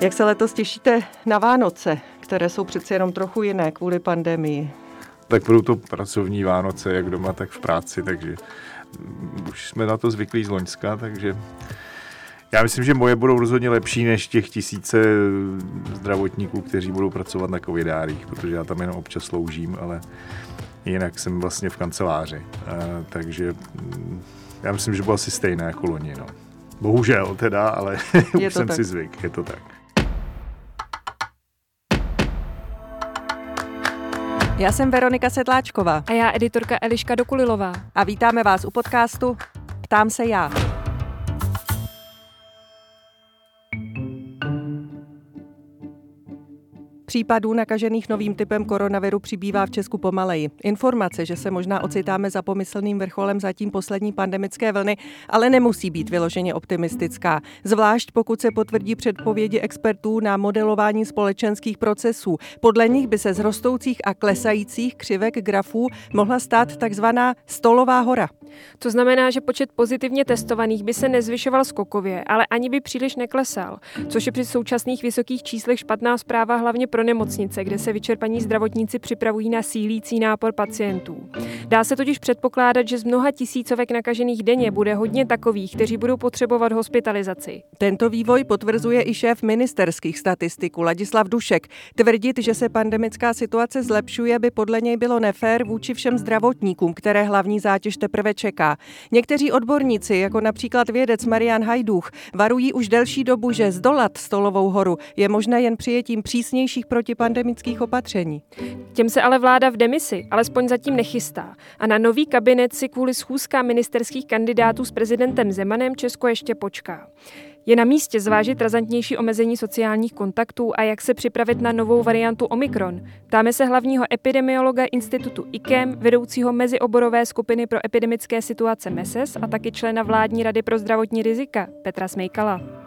Jak se letos těšíte na Vánoce, které jsou přeci jenom trochu jiné kvůli pandemii? Tak budou to pracovní Vánoce, jak doma, tak v práci, takže už jsme na to zvyklí z Loňska, takže já myslím, že moje budou rozhodně lepší než těch tisíce zdravotníků, kteří budou pracovat na covidárích, protože já tam jenom občas sloužím, ale jinak jsem vlastně v kanceláři. Takže mm, já myslím, že bylo asi stejné jako loni. No. Bohužel teda, ale už jsem tak. si zvyk, je to tak. Já jsem Veronika Sedláčková. A já editorka Eliška Dokulilová. A vítáme vás u podcastu Ptám se já. Případů nakažených novým typem koronaviru přibývá v Česku pomaleji. Informace, že se možná ocitáme za pomyslným vrcholem zatím poslední pandemické vlny, ale nemusí být vyloženě optimistická. Zvlášť pokud se potvrdí předpovědi expertů na modelování společenských procesů. Podle nich by se z rostoucích a klesajících křivek grafů mohla stát takzvaná stolová hora. To znamená, že počet pozitivně testovaných by se nezvyšoval skokově, ale ani by příliš neklesal, což je při současných vysokých číslech špatná zpráva hlavně pro nemocnice, kde se vyčerpaní zdravotníci připravují na sílící nápor pacientů. Dá se totiž předpokládat, že z mnoha tisícovek nakažených denně bude hodně takových, kteří budou potřebovat hospitalizaci. Tento vývoj potvrzuje i šéf ministerských statistiků Ladislav Dušek. Tvrdit, že se pandemická situace zlepšuje, by podle něj bylo nefér vůči všem zdravotníkům, které hlavní zátěž teprve čeká. Někteří odborníci, jako například vědec Marian Hajduch, varují už delší dobu, že zdolat stolovou horu je možné jen přijetím přísnějších protipandemických opatření. Těm se ale vláda v demisi alespoň zatím nechystá. A na nový kabinet si kvůli schůzkám ministerských kandidátů s prezidentem Zemanem Česko ještě počká. Je na místě zvážit razantnější omezení sociálních kontaktů a jak se připravit na novou variantu Omikron. Ptáme se hlavního epidemiologa institutu IKEM, vedoucího mezioborové skupiny pro epidemické situace MESES a taky člena vládní rady pro zdravotní rizika Petra Smejkala.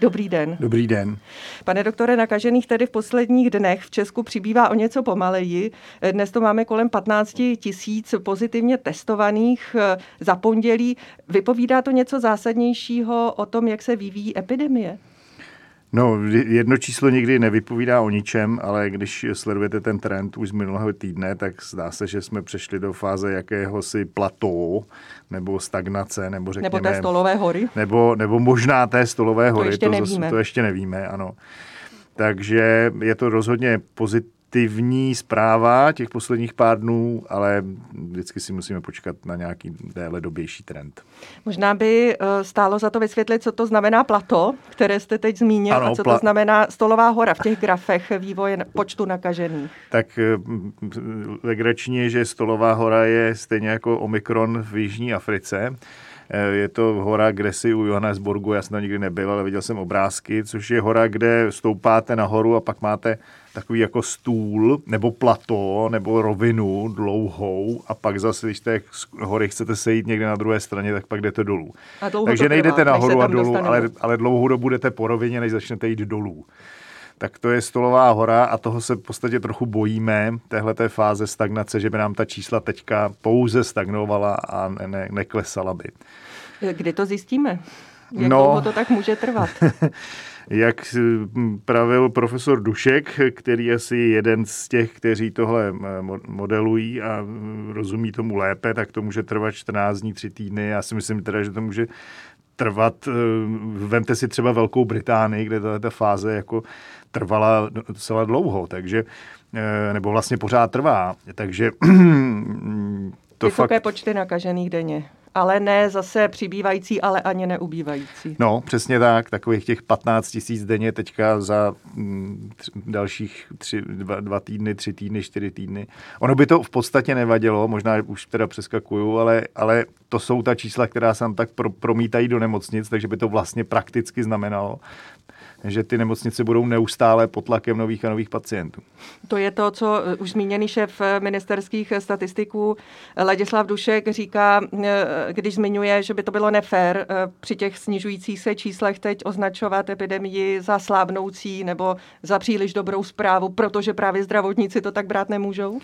Dobrý den. Dobrý den. Pane doktore, nakažených tedy v posledních dnech v Česku přibývá o něco pomaleji. Dnes to máme kolem 15 tisíc pozitivně testovaných za pondělí. Vypovídá to něco zásadnějšího o tom, jak se vyvíjí epidemie? No, jedno číslo nikdy nevypovídá o ničem, ale když sledujete ten trend už z minulého týdne, tak zdá se, že jsme přešli do fáze jakéhosi plató, nebo stagnace, nebo řekněme... Nebo té stolové hory. Nebo, nebo možná té stolové hory. To ještě to, nevíme. Zase, to ještě nevíme, ano. Takže je to rozhodně pozitivní pozitivní zpráva těch posledních pár dnů, ale vždycky si musíme počkat na nějaký déle dobější trend. Možná by eh, stálo za to vysvětlit, co to znamená plato, které jste teď zmínil, ano, a co pla- to znamená stolová hora v těch grafech vývoje počtu nakažených. Tak eh, legrační je, že stolová hora je stejně jako Omikron v Jižní Africe. Eh, je to hora, kde si u Johannesburgu, já jsem tam nikdy nebyl, ale viděl jsem obrázky, což je hora, kde stoupáte nahoru a pak máte takový jako stůl nebo plato nebo rovinu dlouhou a pak zase, když té hory chcete sejít někde na druhé straně, tak pak jdete dolů. Takže nejdete nahoru a dolů, ale, ale dlouhou dobu jdete po rovině, než začnete jít dolů tak to je stolová hora a toho se v podstatě trochu bojíme, téhleté fáze stagnace, že by nám ta čísla teďka pouze stagnovala a ne, ne, neklesala by. Kdy to zjistíme? Jak no, dlouho to tak může trvat? jak pravil profesor Dušek, který je asi jeden z těch, kteří tohle modelují a rozumí tomu lépe, tak to může trvat 14 dní, 3 týdny. Já si myslím teda, že to může trvat, vemte si třeba Velkou Británii, kde ta fáze jako trvala docela dlouho, takže eh, nebo vlastně pořád trvá, takže to Vysoké fakt... počty nakažených denně ale ne zase přibývající, ale ani neubývající. No, přesně tak, takových těch 15 tisíc denně teďka za mm, tři, dalších tři, dva, dva týdny, tři týdny, čtyři týdny. Ono by to v podstatě nevadilo, možná už teda přeskakuju, ale, ale to jsou ta čísla, která se tam tak pro, promítají do nemocnic, takže by to vlastně prakticky znamenalo, že ty nemocnice budou neustále pod tlakem nových a nových pacientů. To je to, co už zmíněný šéf ministerských statistiků Ladislav Dušek říká, když zmiňuje, že by to bylo nefér při těch snižujících se číslech teď označovat epidemii za slábnoucí nebo za příliš dobrou zprávu, protože právě zdravotníci to tak brát nemůžou?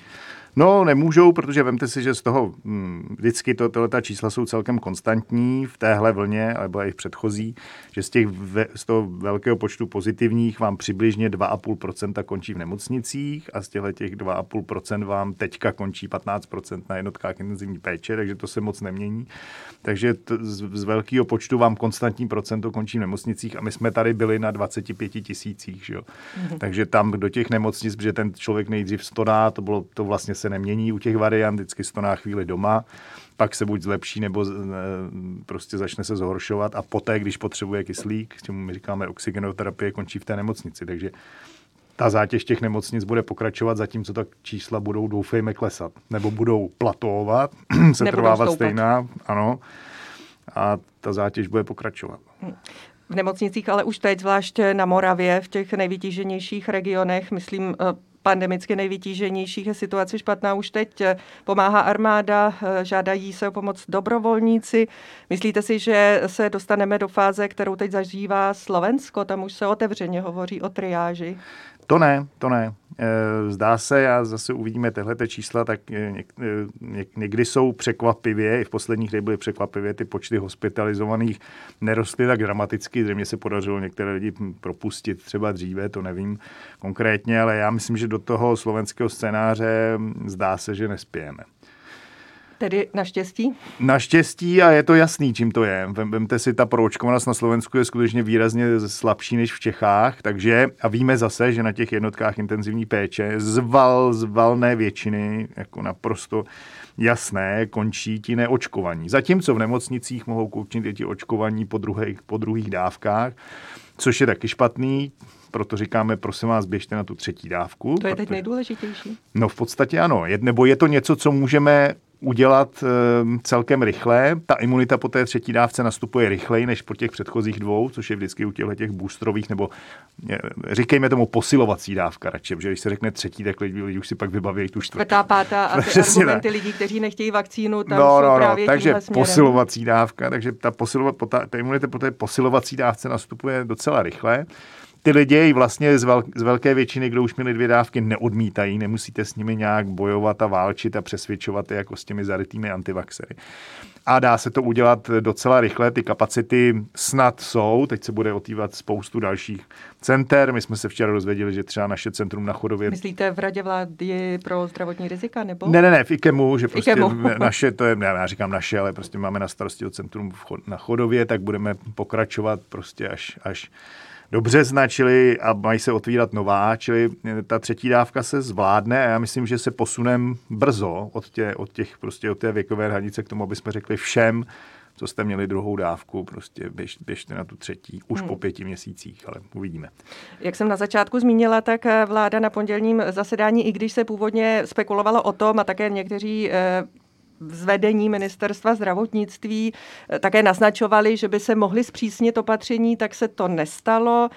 No, nemůžou, protože vemte si, že z toho hm, vždycky to, tohle ta čísla jsou celkem konstantní v téhle vlně, alebo i v předchozí, že z, těch ve, z toho velkého počtu pozitivních vám přibližně 2,5% končí v nemocnicích a z těchto těch 2,5% vám teďka končí 15% na jednotkách intenzivní péče, takže to se moc nemění. Takže t, z, z velkého počtu vám konstantní procento končí v nemocnicích a my jsme tady byli na 25 tisících. Že jo? Mm-hmm. Takže tam do těch nemocnic, protože ten člověk nejdřív stoná, to, bylo, to vlastně se nemění u těch variant, vždycky stoná chvíli doma, pak se buď zlepší, nebo prostě začne se zhoršovat a poté, když potřebuje kyslík, s čemu my říkáme oxygenoterapie, končí v té nemocnici. Takže ta zátěž těch nemocnic bude pokračovat, zatímco ta čísla budou, doufejme, klesat. Nebo budou platóvat, se trvávat stejná, ano, a ta zátěž bude pokračovat. V nemocnicích, ale už teď, zvlášť na Moravě, v těch nejvytíženějších regionech, myslím, eh, pandemicky nejvytíženějších je situace špatná už teď. Eh, pomáhá armáda, eh, žádají se o pomoc dobrovolníci. Myslíte si, že se dostaneme do fáze, kterou teď zažívá Slovensko? Tam už se otevřeně hovoří o triáži. To ne, to ne. Eh, zdá se, a zase uvidíme tyhle čísla, tak eh, eh, někdy jsou překvapivě, i v posledních dnech byly překvapivě, ty počty hospitalizovaných nerostly tak dramaticky, zřejmě se podařilo některé lidi propustit třeba dříve, to nevím konkrétně, ale já myslím, že do toho slovenského scénáře zdá se, že nespějeme. Tedy naštěstí? Naštěstí a je to jasný, čím to je. Vemte si, ta proočkovanost na Slovensku je skutečně výrazně slabší než v Čechách, takže a víme zase, že na těch jednotkách intenzivní péče zval, z valné většiny jako naprosto jasné končí ti neočkovaní. Zatímco v nemocnicích mohou končit i ti očkovaní po druhých, po druhých dávkách, což je taky špatný, proto říkáme, prosím vás, běžte na tu třetí dávku. To je protože... teď nejdůležitější. No v podstatě ano. Nebo je to něco, co můžeme udělat e, celkem rychle. Ta imunita po té třetí dávce nastupuje rychleji než po těch předchozích dvou, což je vždycky u těchto těch boostrových, nebo e, říkejme tomu posilovací dávka radši, protože když se řekne třetí, tak lidi, lidi už si pak vybaví tu čtvrtou. Čtvrtá, pátá a ty argumenty lidí, kteří nechtějí vakcínu, tam no, jsou no, no, právě takže posilovací dávka, takže ta, posilova, ta, ta imunita po té posilovací dávce nastupuje docela rychle ty lidi vlastně z, vel, z velké většiny, kdo už měli dvě dávky, neodmítají, nemusíte s nimi nějak bojovat a válčit a přesvědčovat je jako s těmi zarytými antivaxery. A dá se to udělat docela rychle, ty kapacity snad jsou, teď se bude otývat spoustu dalších center. My jsme se včera dozvěděli, že třeba naše centrum na Chodově... Myslíte v Radě vlády pro zdravotní rizika, nebo? Ne, ne, ne, v IKEMu, že prostě IKEMu. naše, to je, ne, já říkám naše, ale prostě máme na starosti to centrum na Chodově, tak budeme pokračovat prostě až, až do března, čili a mají se otvírat nová, čili ta třetí dávka se zvládne a já myslím, že se posunem brzo od, tě, od těch prostě od té věkové hranice k tomu, aby jsme řekli všem, co jste měli druhou dávku, prostě běž, běžte na tu třetí, už hmm. po pěti měsících, ale uvidíme. Jak jsem na začátku zmínila, tak eh, vláda na pondělním zasedání, i když se původně spekulovalo o tom a také někteří eh, zvedení ministerstva zdravotnictví eh, také naznačovali, že by se mohly zpřísnit opatření, tak se to nestalo.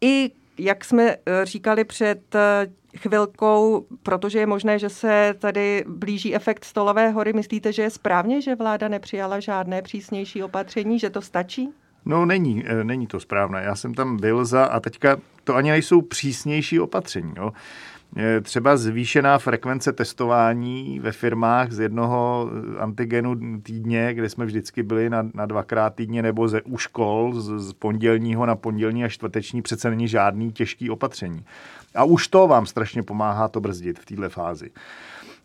I jak jsme eh, říkali před eh, chvilkou, protože je možné, že se tady blíží efekt stolové hory, myslíte, že je správně, že vláda nepřijala žádné přísnější opatření, že to stačí? No není, není to správné. Já jsem tam byl za a teďka to ani nejsou přísnější opatření. Jo třeba zvýšená frekvence testování ve firmách z jednoho antigenu týdně, kde jsme vždycky byli na, na dvakrát týdně, nebo ze u škol z, z pondělního na pondělní a čtvrteční přece není žádný těžký opatření. A už to vám strašně pomáhá to brzdit v této fázi.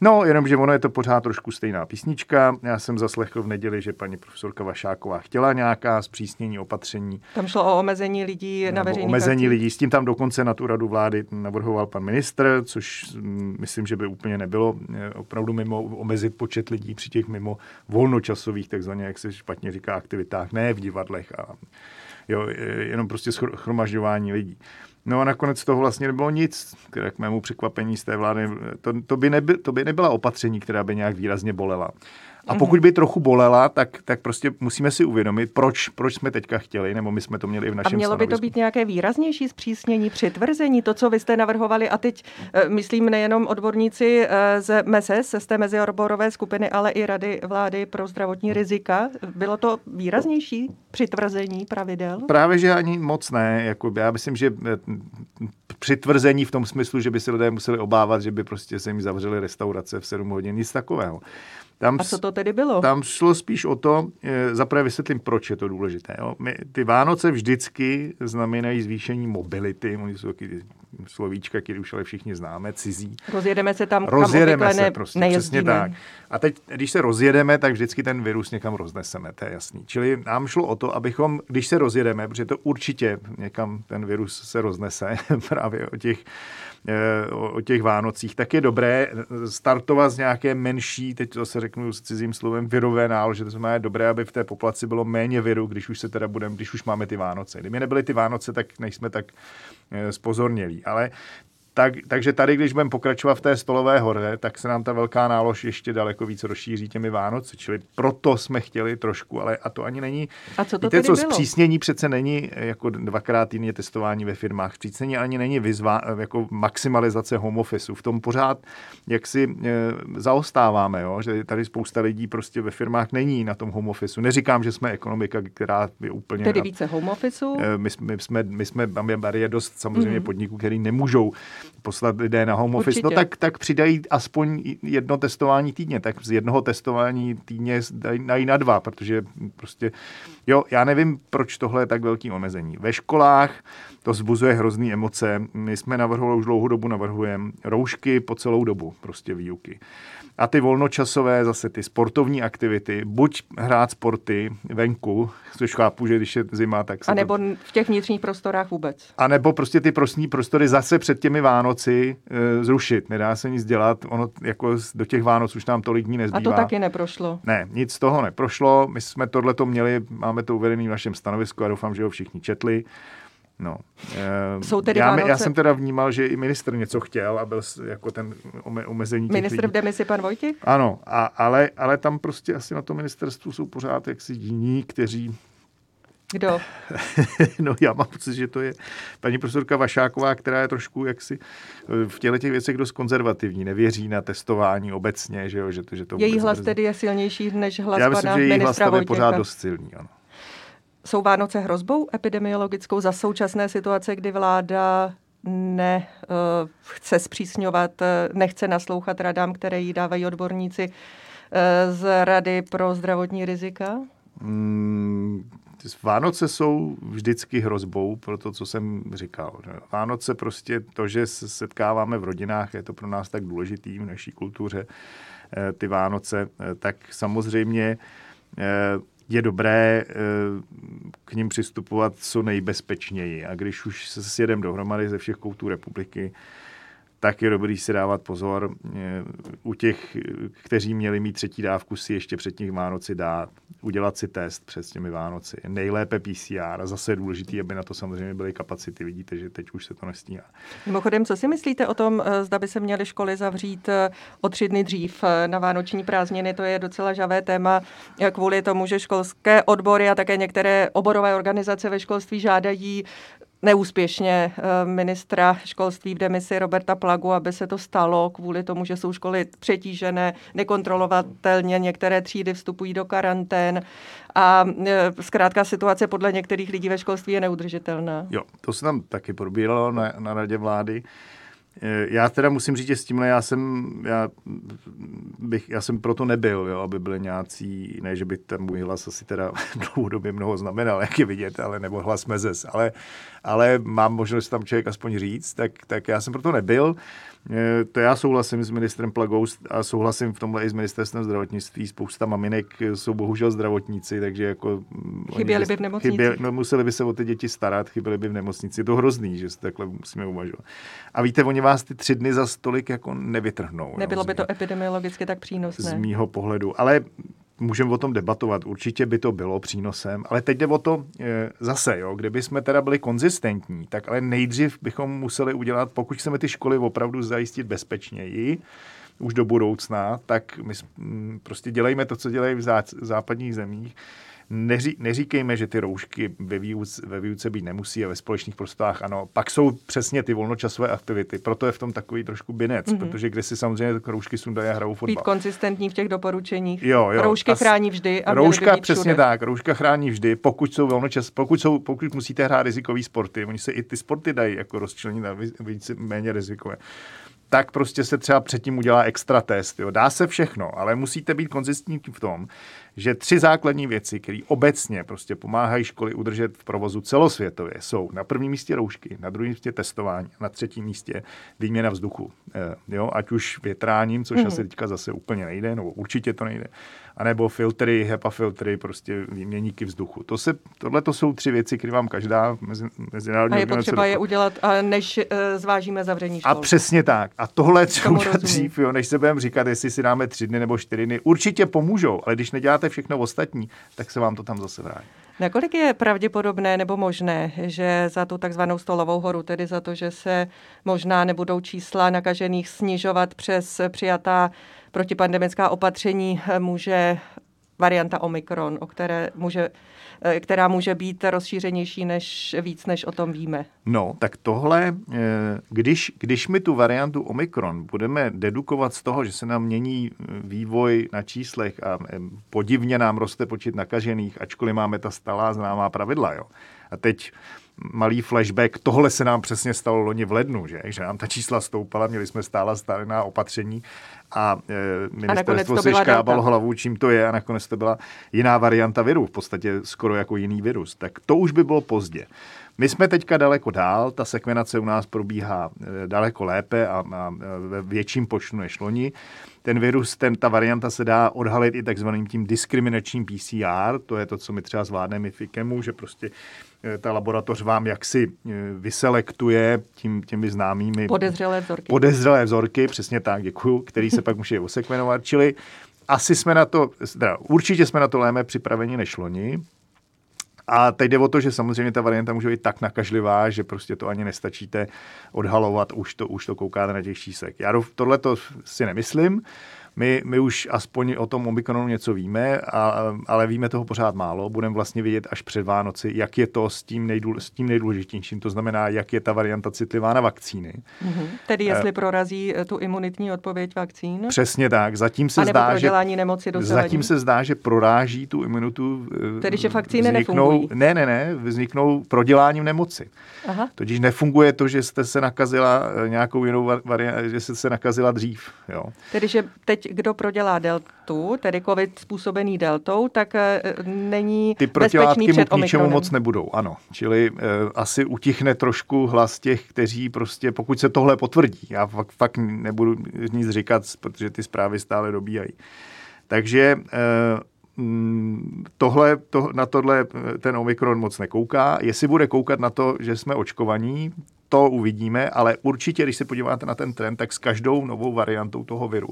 No, jenomže ono je to pořád trošku stejná písnička. Já jsem zaslechl v neděli, že paní profesorka Vašáková chtěla nějaká zpřísnění opatření. Tam šlo o omezení lidí na veřejných Omezení lidí. S tím tam dokonce na tu radu vlády navrhoval pan ministr, což mm, myslím, že by úplně nebylo eh, opravdu mimo omezit počet lidí při těch mimo volnočasových, takzvaně, jak se špatně říká, aktivitách, ne v divadlech a jo, jenom prostě schromažďování lidí. No a nakonec toho vlastně nebylo nic, k mému překvapení z té vlády. To, to, by neby, to by nebyla opatření, která by nějak výrazně bolela. A pokud by trochu bolela, tak, tak prostě musíme si uvědomit, proč, proč jsme teďka chtěli, nebo my jsme to měli i v našem A mělo stanovisku. by to být nějaké výraznější zpřísnění, přitvrzení, to, co vy jste navrhovali, a teď eh, myslím nejenom odborníci eh, z MESES, z té mezioborové skupiny, ale i Rady vlády pro zdravotní rizika. Bylo to výraznější přitvrzení pravidel? Právě, že ani moc ne. Jako já myslím, že eh, přitvrzení v tom smyslu, že by se lidé museli obávat, že by prostě se jim zavřely restaurace v 7 hodin, nic takového. Tam, a co to tedy bylo? Tam šlo spíš o to, eh, zaprvé vysvětlím, proč je to důležité. Jo. My, ty Vánoce vždycky znamenají zvýšení mobility, oni jsou taky slovíčka, které už ale všichni známe, cizí. Rozjedeme se tam, rozjedeme kam se prostě, přesně tak. A teď, když se rozjedeme, tak vždycky ten virus někam rozneseme, to je jasný. Čili nám šlo o to, abychom, když se rozjedeme, protože to určitě někam ten virus se roznese právě o těch o těch Vánocích, tak je dobré startovat z nějaké menší, teď to se řeknu s cizím slovem, virové nálože, to znamená, je dobré, aby v té populaci bylo méně viru, když už se teda budeme, když už máme ty Vánoce. Kdyby nebyly ty Vánoce, tak nejsme tak eh, spozornělí. Ale tak, takže tady, když budeme pokračovat v té stolové hore, tak se nám ta velká nálož ještě daleko více rozšíří těmi Vánoci. Čili proto jsme chtěli trošku, ale a to ani není. A co to Víte, co, bylo? zpřísnění přece není jako dvakrát týdně testování ve firmách. Zpřísnění ani není vyzva, jako maximalizace home office. V tom pořád jak si e, zaostáváme, jo? že tady spousta lidí prostě ve firmách není na tom home office. Neříkám, že jsme ekonomika, která je úplně... Tedy více home office? E, my, my, jsme, my jsme, máme je dost samozřejmě mm. podniků, který nemůžou poslat lidé na home office, no Určitě. no tak, tak přidají aspoň jedno testování týdně, tak z jednoho testování týdně dají na dva, protože prostě, jo, já nevím, proč tohle je tak velký omezení. Ve školách to zbuzuje hrozný emoce. My jsme navrhovali, už dlouhou dobu navrhujeme roušky po celou dobu prostě výuky. A ty volnočasové, zase ty sportovní aktivity, buď hrát sporty venku, což chápu, že když je zima, tak se A nebo to... v těch vnitřních prostorách vůbec. A nebo prostě ty prostní prostory zase před těmi Vánoci e, zrušit. Nedá se nic dělat, ono jako do těch Vánoc už nám tolik dní nezbývá. A to taky neprošlo. Ne, nic z toho neprošlo. My jsme tohle to měli, máme to uvedené v našem stanovisku a doufám, že ho všichni četli. No. Jsou tedy já, Vánoce... já jsem teda vnímal, že i ministr něco chtěl a byl jako ten omezení těch Ministr v demisi, pan Vojtěch? Ano, a, ale, ale tam prostě asi na tom ministerstvu jsou pořád jaksi jiní, kteří kdo? no já mám pocit, že to je paní profesorka Vašáková, která je trošku jaksi v těle těch věcech dost konzervativní, nevěří na testování obecně, že, jo, že to, že to Její hlas tedy je silnější než hlas já myslím, pana že její hlas tam je pořád dost silný, ano. Jsou Vánoce hrozbou epidemiologickou za současné situace, kdy vláda ne uh, chce zpřísňovat, uh, nechce naslouchat radám, které jí dávají odborníci uh, z Rady pro zdravotní rizika? Mm, Vánoce jsou vždycky hrozbou pro to, co jsem říkal. Vánoce prostě to, že se setkáváme v rodinách, je to pro nás tak důležitý v naší kultuře, ty Vánoce, tak samozřejmě je dobré eh, k ním přistupovat co nejbezpečněji. A když už se sjedeme dohromady ze všech koutů republiky, tak je dobrý si dávat pozor. Eh, u těch, kteří měli mít třetí dávku, si ještě před těch Vánoci dát, udělat si test před těmi Vánoci. Nejlépe PCR a zase je důležité, aby na to samozřejmě byly kapacity. Vidíte, že teď už se to nestíhá. Mimochodem, co si myslíte o tom, eh, zda by se měly školy zavřít eh, o tři dny dřív na vánoční prázdniny? To je docela žavé téma kvůli tomu, že školské odbory a také některé oborové organizace ve školství žádají neúspěšně eh, ministra školství v demisi Roberta Plagu, aby se to stalo kvůli tomu, že jsou školy přetížené, nekontrolovatelně, některé třídy vstupují do karantén a eh, zkrátka situace podle některých lidí ve školství je neudržitelná. Jo, to se tam taky probíralo na, na radě vlády. Eh, já teda musím říct, že s tímhle já jsem, já bych, já jsem proto nebyl, jo, aby byly nějací, ne, že by ten můj hlas asi teda dlouhodobě mnoho znamenal, jak je vidět, ale nebo hlas mezes, ale, ale mám možnost tam člověk aspoň říct, tak, tak já jsem proto nebyl. Eh, to já souhlasím s ministrem Plagou a souhlasím v tomhle i s ministerstvem zdravotnictví. Spousta maminek jsou bohužel zdravotníci, takže jako... Mm, chyběli by v nemocnici. Chyběli, no, museli by se o ty děti starat, chyběli by v nemocnici. Je to hrozný, že se takhle musíme uvažovat. A víte, oni vás ty tři dny za stolik jako nevytrhnou. Nebylo jo, by to epidemiologicky tak přínosné. Z mýho pohledu. Ale můžeme o tom debatovat. Určitě by to bylo přínosem, ale teď jde o to e, zase, jo, kdyby jsme teda byli konzistentní, tak ale nejdřív bychom museli udělat, pokud chceme ty školy opravdu zajistit bezpečněji, už do budoucna, tak my prostě dělejme to, co dělají v západních zemích neří, neříkejme, že ty roušky ve, výuce, ve výuce být nemusí a ve společných prostorách ano. Pak jsou přesně ty volnočasové aktivity, proto je v tom takový trošku binec, mm-hmm. protože kde si samozřejmě roušky sundají a hrajou fotbal. Být konzistentní v těch doporučeních. Jo, jo. Roušky chrání vždy. A rouška přesně všude. tak, rouška chrání vždy, pokud jsou volnočas, pokud, jsou, pokud musíte hrát rizikový sporty, oni se i ty sporty dají jako rozčlenit na více, méně rizikové tak prostě se třeba předtím udělá extra test. Jo. Dá se všechno, ale musíte být konzistentní v tom, že tři základní věci, které obecně prostě pomáhají školy udržet v provozu celosvětově, jsou na prvním místě roušky, na druhém místě testování, na třetím místě výměna vzduchu. E, jo, ať už větráním, což mm-hmm. asi teďka zase úplně nejde, nebo určitě to nejde, anebo filtry, HEPA filtry, prostě výměníky vzduchu. To se, tohle to jsou tři věci, které vám každá mezi, mezinárodní A je potřeba je udělat, než uh, zvážíme zavření škol. A přesně tak. A tohle třeba udělat dřív, jo, než se budeme říkat, jestli si dáme tři dny nebo čtyři dny. Určitě pomůžou, ale když neděláte všechno ostatní, tak se vám to tam zase vrátí. Nakolik je pravděpodobné nebo možné, že za tu takzvanou stolovou horu, tedy za to, že se možná nebudou čísla nakažených snižovat přes přijatá protipandemická opatření, může varianta Omikron, o které může Eh, která může být rozšířenější než víc, než o tom víme. No, tak tohle, eh, když, když my tu variantu Omikron budeme dedukovat z toho, že se nám mění eh, vývoj na číslech a podivně nám roste počet nakažených, ačkoliv máme ta stalá známá pravidla, jo. A teď malý flashback, tohle se nám přesně stalo loni v lednu, že, že nám ta čísla stoupala, měli jsme stála stálená opatření a e, ministerstvo a si škrábalo hlavu, čím to je a nakonec to byla jiná varianta viru, v podstatě skoro jako jiný virus. Tak to už by bylo pozdě. My jsme teďka daleko dál, ta sekvenace u nás probíhá e, daleko lépe a, a ve větším počtu než loni. Ten virus, ten, ta varianta se dá odhalit i takzvaným tím diskriminačním PCR, to je to, co my třeba zvládneme i FIKEMu, že prostě e, ta laboratoř vám jaksi vyselektuje tím, těmi známými podezřelé vzorky. Podezřelé vzorky, přesně tak, děkuju, který se pak musí osekvenovat, čili asi jsme na to, teda, určitě jsme na to lépe připraveni než loni, a teď jde o to, že samozřejmě ta varianta může být tak nakažlivá, že prostě to ani nestačíte odhalovat, už to, už to koukáte na těch čísek. Já tohle to si nemyslím. My, my už aspoň o tom Omikronu něco víme, a, ale víme toho pořád málo. Budeme vlastně vidět až před Vánoci, jak je to s tím, nejdůl, s tím nejdůležitějším. To znamená, jak je ta varianta citlivá na vakcíny. Mm-hmm. Tedy jestli uh, prorazí eh, tu imunitní odpověď vakcín? Přesně tak. Zatím se zdá, že, nemoci zatím se zdá, že proráží tu imunitu. Eh, Tedy, že vakcíny vzniknou, nefungují? Ne, ne, ne. Vzniknou proděláním nemoci. Aha. Totiž nefunguje to, že jste se nakazila nějakou jinou variantu, že jste se nakazila dřív. Jo. Tedy, že teď kdo prodělá deltu, tedy covid způsobený deltou, tak eh, není Ty protilátky mu k ničemu moc nebudou, ano. Čili uh, asi utichne trošku hlas těch, kteří prostě, pokud se tohle potvrdí, já fakt, fakt nebudu nic říkat, protože ty zprávy stále dobíhají. Takže uh, tohle, to, na tohle ten Omikron moc nekouká. Jestli bude koukat na to, že jsme očkovaní, to uvidíme, ale určitě, když se podíváte na ten trend, tak s každou novou variantou toho viru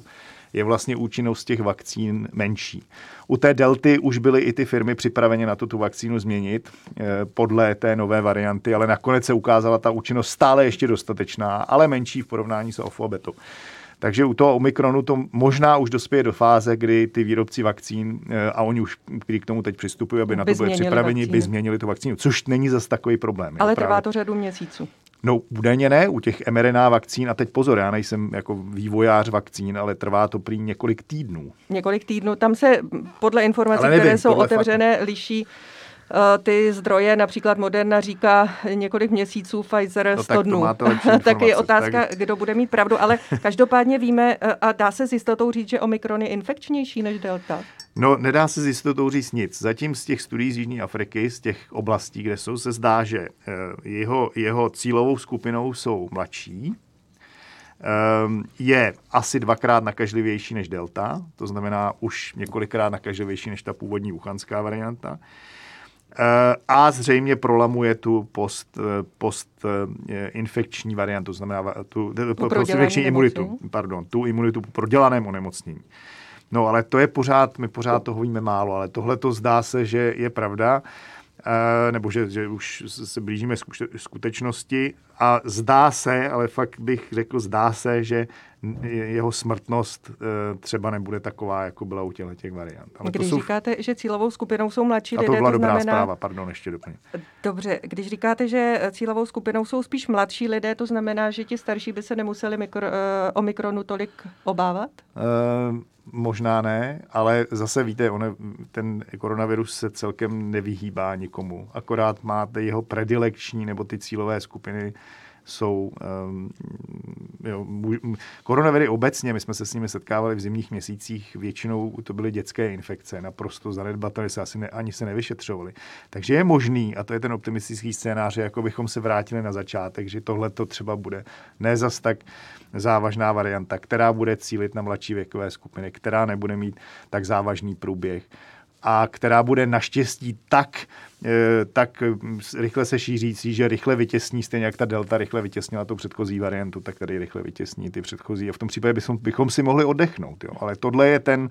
je vlastně účinnost těch vakcín menší. U té delty už byly i ty firmy připraveny na to tu vakcínu změnit eh, podle té nové varianty, ale nakonec se ukázala ta účinnost stále ještě dostatečná, ale menší v porovnání s alfabetou. Takže u toho Omikronu to možná už dospěje do fáze, kdy ty výrobci vakcín, eh, a oni už, kteří k tomu teď přistupují, aby by na to byli připraveni, vakcíny. by změnili tu vakcínu, což není zase takový problém. Ale trvá to řadu měsíců. No údajně ne, u těch mRNA vakcín, a teď pozor, já nejsem jako vývojář vakcín, ale trvá to prý několik týdnů. Několik týdnů, tam se podle informací, nevím, které jsou otevřené, fakt... liší eh, ty zdroje, například Moderna říká několik měsíců, Pfizer no, 100 tak dnů. tak je otázka, tak... kdo bude mít pravdu, ale každopádně víme eh, a dá se s jistotou říct, že Omikron je infekčnější než Delta. No, nedá se s jistotou říct nic. Zatím z těch studií z Jižní Afriky, z těch oblastí, kde jsou, se zdá, že eh, jeho, jeho cílovou skupinou jsou mladší, ehm, je asi dvakrát nakažlivější než delta, to znamená už několikrát nakažlivější než ta původní wuhanská varianta. Eh, a zřejmě prolamuje tu post, eh, post infekční variantu, to znamená tu, tu infekční imunitu, pardon, tu imunitu po prodělaném onemocnění. No ale to je pořád, my pořád toho víme málo, ale tohle to zdá se, že je pravda, e, nebo že, že už se blížíme skutečnosti a zdá se, ale fakt bych řekl, zdá se, že jeho smrtnost eh, třeba nebude taková, jako byla u těchto těch variant. Ale když jsou... říkáte, že cílovou skupinou jsou mladší lidé, to byla to dobrá znamená... zpráva, pardon, ještě doplně. Dobře, když říkáte, že cílovou skupinou jsou spíš mladší lidé, to znamená, že ti starší by se nemuseli mikro, uh, omikronu tolik obávat? Uh, možná ne, ale zase víte, on, ten koronavirus se celkem nevyhýbá nikomu. Akorát máte jeho predilekční nebo ty cílové skupiny jsou um, jo, koronaviry obecně, my jsme se s nimi setkávali v zimních měsících, většinou to byly dětské infekce, naprosto zanedbatelné se asi ne, ani se nevyšetřovaly. Takže je možný, a to je ten optimistický scénář, jako bychom se vrátili na začátek, že tohle to třeba bude ne zas tak závažná varianta, která bude cílit na mladší věkové skupiny, která nebude mít tak závažný průběh a která bude naštěstí tak, tak rychle se šířící, že rychle vytěsní, stejně jak ta delta rychle vytěsnila tu předchozí variantu, tak tady rychle vytěsní ty předchozí. A v tom případě bychom, bychom si mohli oddechnout. Jo. Ale tohle je ten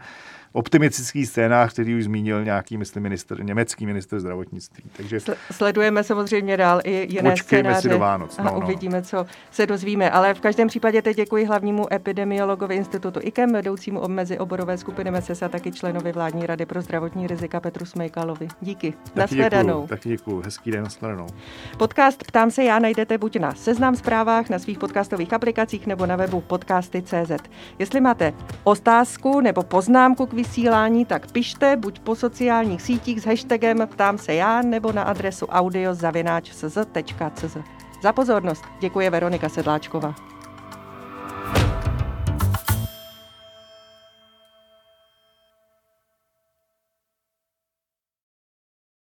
optimistický scénář, který už zmínil nějaký, myslím, minister, německý minister zdravotnictví. Takže sledujeme samozřejmě dál i jiné Počkejme scénáře si do Vánoc. No, a no. uvidíme, co se dozvíme. Ale v každém případě teď děkuji hlavnímu epidemiologovi institutu IKEM, vedoucímu mezi oborové skupiny MESES a taky členovi vládní rady pro zdravotní rizika Petru Smejkalovi. Díky. Nasledanou. Taky děkuji. Hezký den, nasledanou. Podcast Ptám se já najdete buď na Seznam zprávách, na svých podcastových aplikacích nebo na webu podcasty.cz. Jestli máte otázku nebo poznámku k vysílání, tak pište buď po sociálních sítích s hashtagem Ptám se já nebo na adresu audiozavináč.cz. Za pozornost děkuje Veronika Sedláčková.